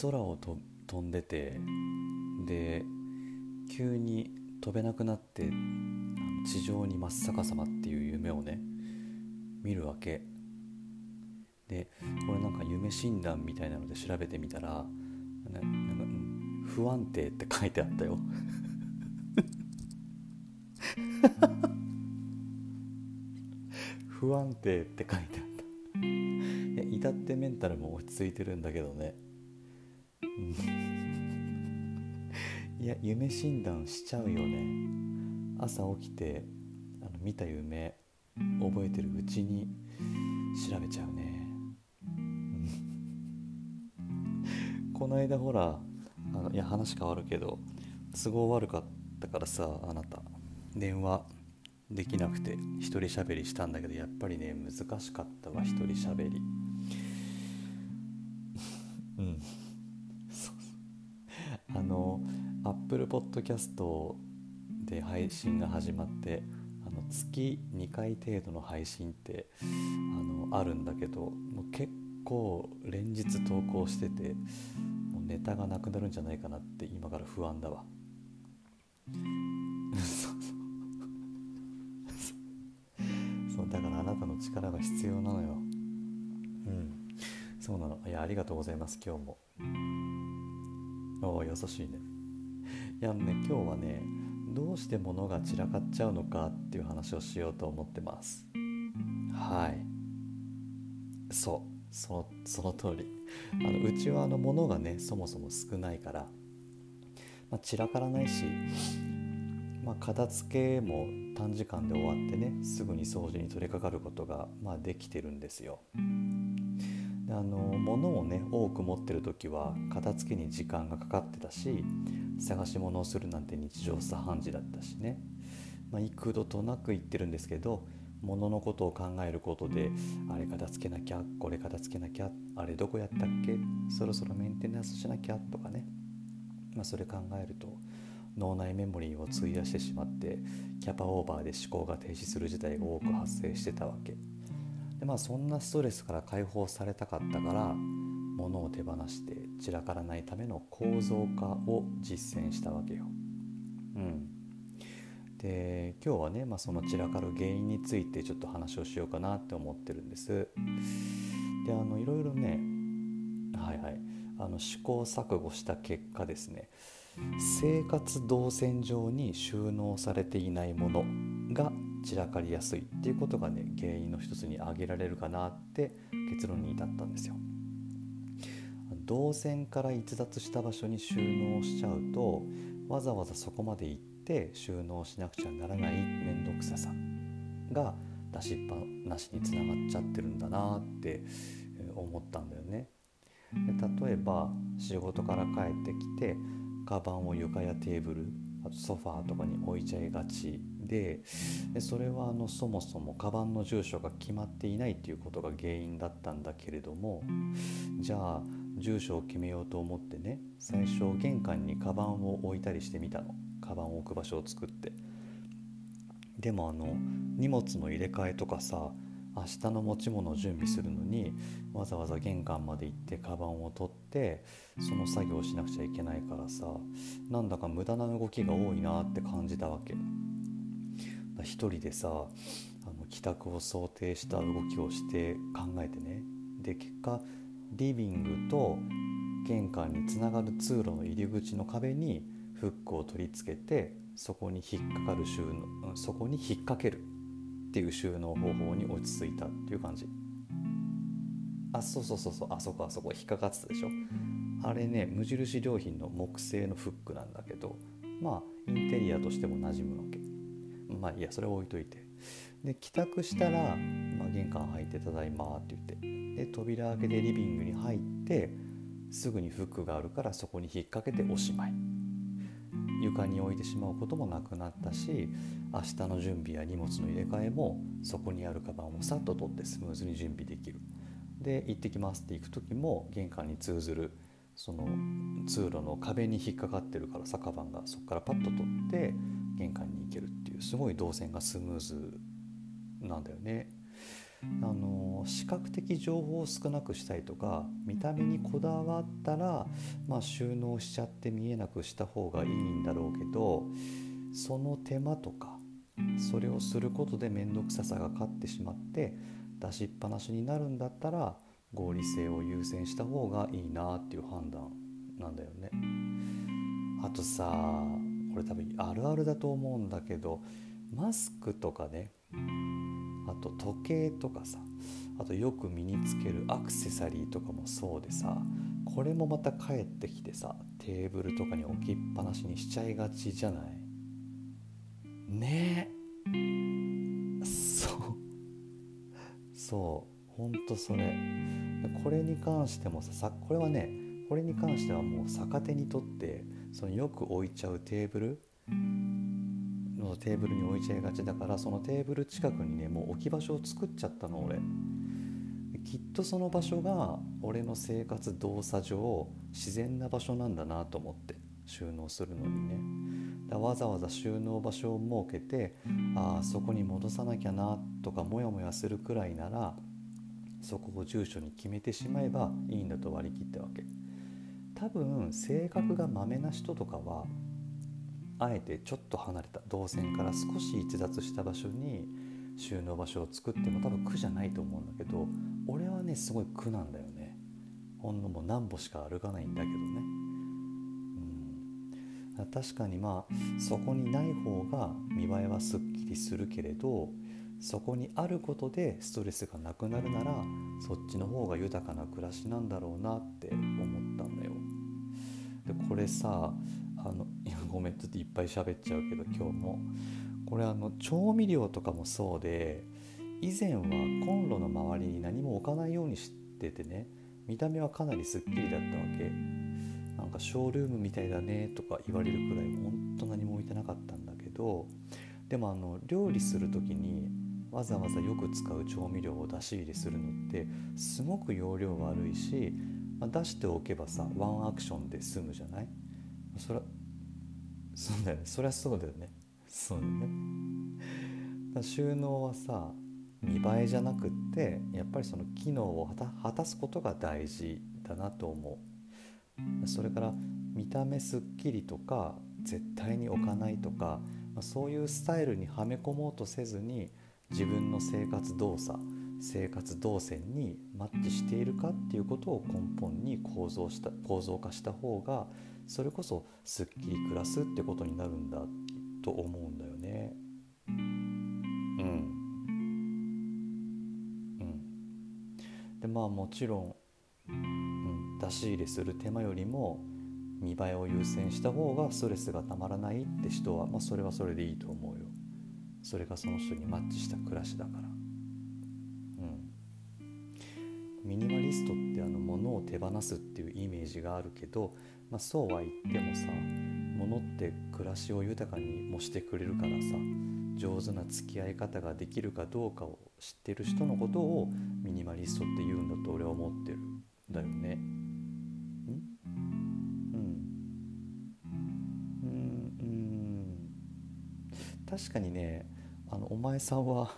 空をと飛んでてで急に飛べなくなって地上に真っ逆さまっていう夢をね見るわけ。でこれなんか夢診断みたいなので調べてみたらななんか、不安定って書いてあったよ。不安定って書いてあった。いや至ってメンタルも落ち着いてるんだけどね。いや夢診断しちゃうよね。朝起きてあの見た夢覚えてるうちに調べちゃうね。この間ほらあのいや話変わるけど都合悪かったからさあなた。電話できなくて一人喋りしたんだけどやっぱりね難しかったわ一人喋り。うん。あの Apple Podcast で配信が始まってあの月2回程度の配信ってあのあるんだけどもう結構連日投稿しててもうネタがなくなるんじゃないかなって今から不安だわ。そうだからあなたの力が必要なのよ。うん。そうなの。いやありがとうございます今日も。おお優しいね。いやね今日はねどうして物が散らかっちゃうのかっていう話をしようと思ってます。はい。そう。そのその通り。あのうちはあの物がねそもそも少ないから、まあ、散らからないし、まあ、片付けも短時間で終わってねすぐに掃除に取り掛かることが、まあ、できてるんですよ。あの物をね多く持ってる時は片付けに時間がかかってたし探し物をするなんて日常茶飯事だったしね、まあ、幾度となく言ってるんですけど物のことを考えることであれ片付けなきゃこれ片付けなきゃあれどこやったっけそろそろメンテナンスしなきゃとかね、まあ、それ考えると脳内メモリーを費やしてしまってキャパオーバーで思考が停止する事態が多く発生してたわけ。でまあそんなストレスから解放されたかったから物を手放して散らからないための構造化を実践したわけよ。うん、で今日はね、まあ、その散らかる原因についてちょっと話をしようかなって思ってるんです。であのいろいろねはいはいあの試行錯誤した結果ですね生活動線上に収納されていないものが散らかりやすいっていうことがね原因の一つに挙げられるかなって結論に至ったんですよ。動線から逸脱した場所に収納しちゃうとわざわざそこまで行って収納しなくちゃならない面倒くささが出しっぱなしにつながっちゃってるんだなって思ったんだよね。で例えば仕事から帰ってきてカバンを床やテーブルあとソファーとかに置いちゃいがちでそれはあのそもそもカバンの住所が決まっていないっていうことが原因だったんだけれどもじゃあ住所を決めようと思ってね最初玄関にカバンを置いたりしてみたの。カバンを置く場所を作って。でもあの荷物の入れ替えとかさ明日の持ち物を準備するのにわざわざ玄関まで行ってカバンを取ってその作業をしなくちゃいけないからさなんだか無駄な動きが多いなって感じたわけ。一人でさあの帰宅を想定した動きをして考えてね。で結果リビングと玄関につながる通路の入り口の壁にフックを取り付けてそこに引っかかる収納そこに引っ掛けるっていう収納方法に落ち着いたっていう感じ。あそうそうそうそう。あそこあそこ引っかかってたでしょ。あれね無印良品の木製のフックなんだけどまあインテリアとしても馴染むわけ。まあいいやそれ置いといて。で帰宅したら、まあ、玄関入って「ただいま」って言って。で扉開けてリビングに入ってすぐにフックがあるからそこに引っ掛けておしまい。床に置いてしまうこともなくなったし明日の準備や荷物の入れ替えもそこにあるカバンをさっと取ってスムーズに準備できる。で行ってきますって行く時も玄関に通ずるその通路の壁に引っかかってるからさカバンがそこからパッと取って玄関に行けるっていうすごい動線がスムーズなんだよね。あの視覚的情報を少なくしたいとか見た目にこだわったら、まあ、収納しちゃって見えなくした方がいいんだろうけどその手間とかそれをすることで面倒くささが勝ってしまって出しっぱなしになるんだったら合理性を優先した方がいいなっていう判断なんだよね。あとさこれ多分あるあるだと思うんだけどマスクとかねあと時計とかさあとよく身につけるアクセサリーとかもそうでさこれもまた帰ってきてさテーブルとかに置きっぱなしにしちゃいがちじゃない？ね。えそう。そう。ほんとそれ。これに関してもさこれはねこれに関してはもう逆手にとってそのよく置いちゃうテーブルのテーブルに置いちゃいがちだからそのテーブル近くにねもう置き場所を作っちゃったの俺。きっとその場所が俺の生活動作上自然な場所なんだなと思って収納するのにね。だわざわざ収納場所を設けてああそこに戻さなきゃなとかモヤモヤするくらいならそこを住所に決めてしまえばいいんだと割り切ったわ多分性格がまめな人とかはあえてちょっと離れた動線から少し逸脱した場所に収納場所を作っても多分苦じゃないと思うんだけど俺はねすごい苦なんだよね。ほんのもう何歩しか歩かないんだけどね。うん。確かにまあそこにない方が見栄えはすっきりするけれどそこにあることでストレスがなくなるならそっちの方が豊かな暮らしなんだろうなって思ったんだよでこれさあのごめんちょっといっぱい喋っちゃうけど今日も。これあの調味料とかもそうで以前はコンロの周りに何も置かないようにしててね見た目はかなりすっきりだったわけ。なんかショールームみたいだねとか言われるくらいほんと何も置いてなかったんだけどでもあの料理する時にわざわざよく使う調味料を出し入れするのってすごく容量悪いし、まあ、出しておけばさワンアクションで済むじゃない？それそうだよね。そりゃそうだよね。そうだよね。収納はさ見栄えじゃなくってやっぱりその機能を果たすことが大事だなと思う。それから見た目すっきりとか絶対に置かないとかそういうスタイルにはめ込もうとせずに自分の生活動作生活動線にマッチしているかっていうことを根本に構造した構造化した方がそれこそすっきり暮らすってことになるんだと思うんだよね。うん。うん。でまあもちろん、うん、出し入れする手間よりも見栄えを優先した方がストレスがたまらないって人は、まあ、それはそれでいいと思うよ。それがその人にマッチした暮らしだから。ミニマリストってあの物を手放すっていうイメージがあるけど、まあ、そうは言ってもさ物って暮らしを豊かにもしてくれるからさ上手な付き合い方ができるかどうかを知ってる人のことをミニマリストって言うんだと俺は思ってるんだよね。うん？確かにねあのお前さんは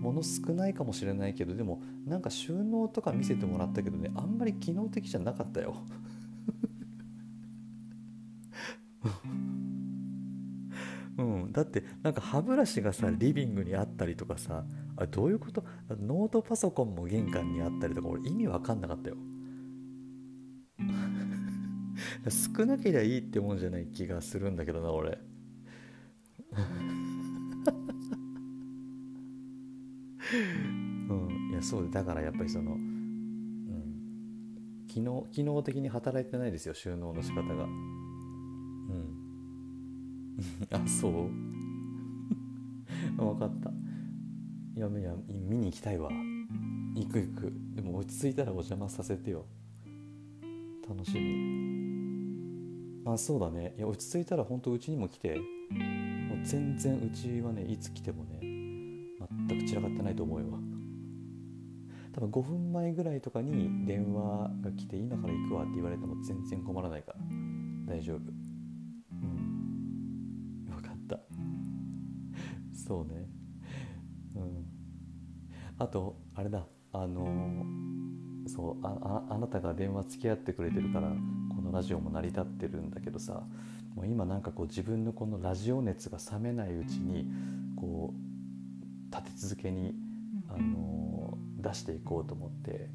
物少ないかもしれないけどでもなんか収納とか見せてもらったけどねあんまり機能的じゃなかったよ。うん、だってなんか歯ブラシがさリビングにあったりとかさあどういうこと？ノートパソコンも玄関にあったりとか俺意味わかんなかったよ。少なけりゃいいってもんじゃない気がするんだけどな俺。うん。いやそうだからやっぱりその、うん、機能機能的に働いてないですよ収納の仕方が。うん。あそう？分かった。いやいや見に行きたいわ。行く行く。でも落ち着いたらお邪魔させてよ。楽しみ。あそうだね。いや落ち着いたら本当うちにも来て。もう全然うちはねいつ来てもね全く散らかってないと思うよ。多分5分前ぐらいとかに電話が来て今から行くわって言われても全然困らないから。大丈夫。うん。分かった。そうね。うん。あとあれだ。あのー、そうああなたが電話付き合ってくれてるからこのラジオも成り立ってるんだけどさもう今なんかこう自分のこのラジオ熱が冷めないうちにこう立て続けに、あのー、出していこうと思って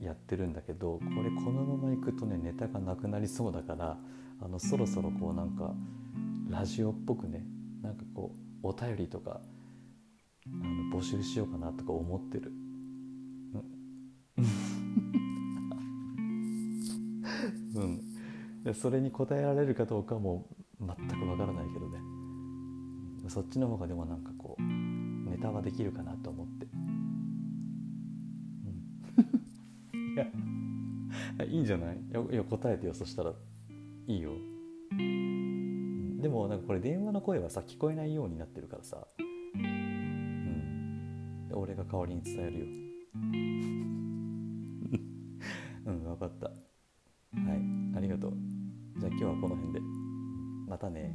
やってるんだけどこれこのままいくとねネタがなくなりそうだからあのそろそろこうなんかラジオっぽくねなんかこうお便りとかあの募集しようかなとか思ってる。うん、でそれに答えられるかどうかも全くわからないけどね。そっちの方がでもなんかこうネタはできるかなと思って、うん、いやいいんじゃない？いや答えてよ。そしたらいいよ、うん、でもなんかこれ電話の声はさ聞こえないようになってるからさ。俺が代わりに伝えるよ。うん。分かった。はい。ありがとう。じゃあ今日はこの辺で。またね。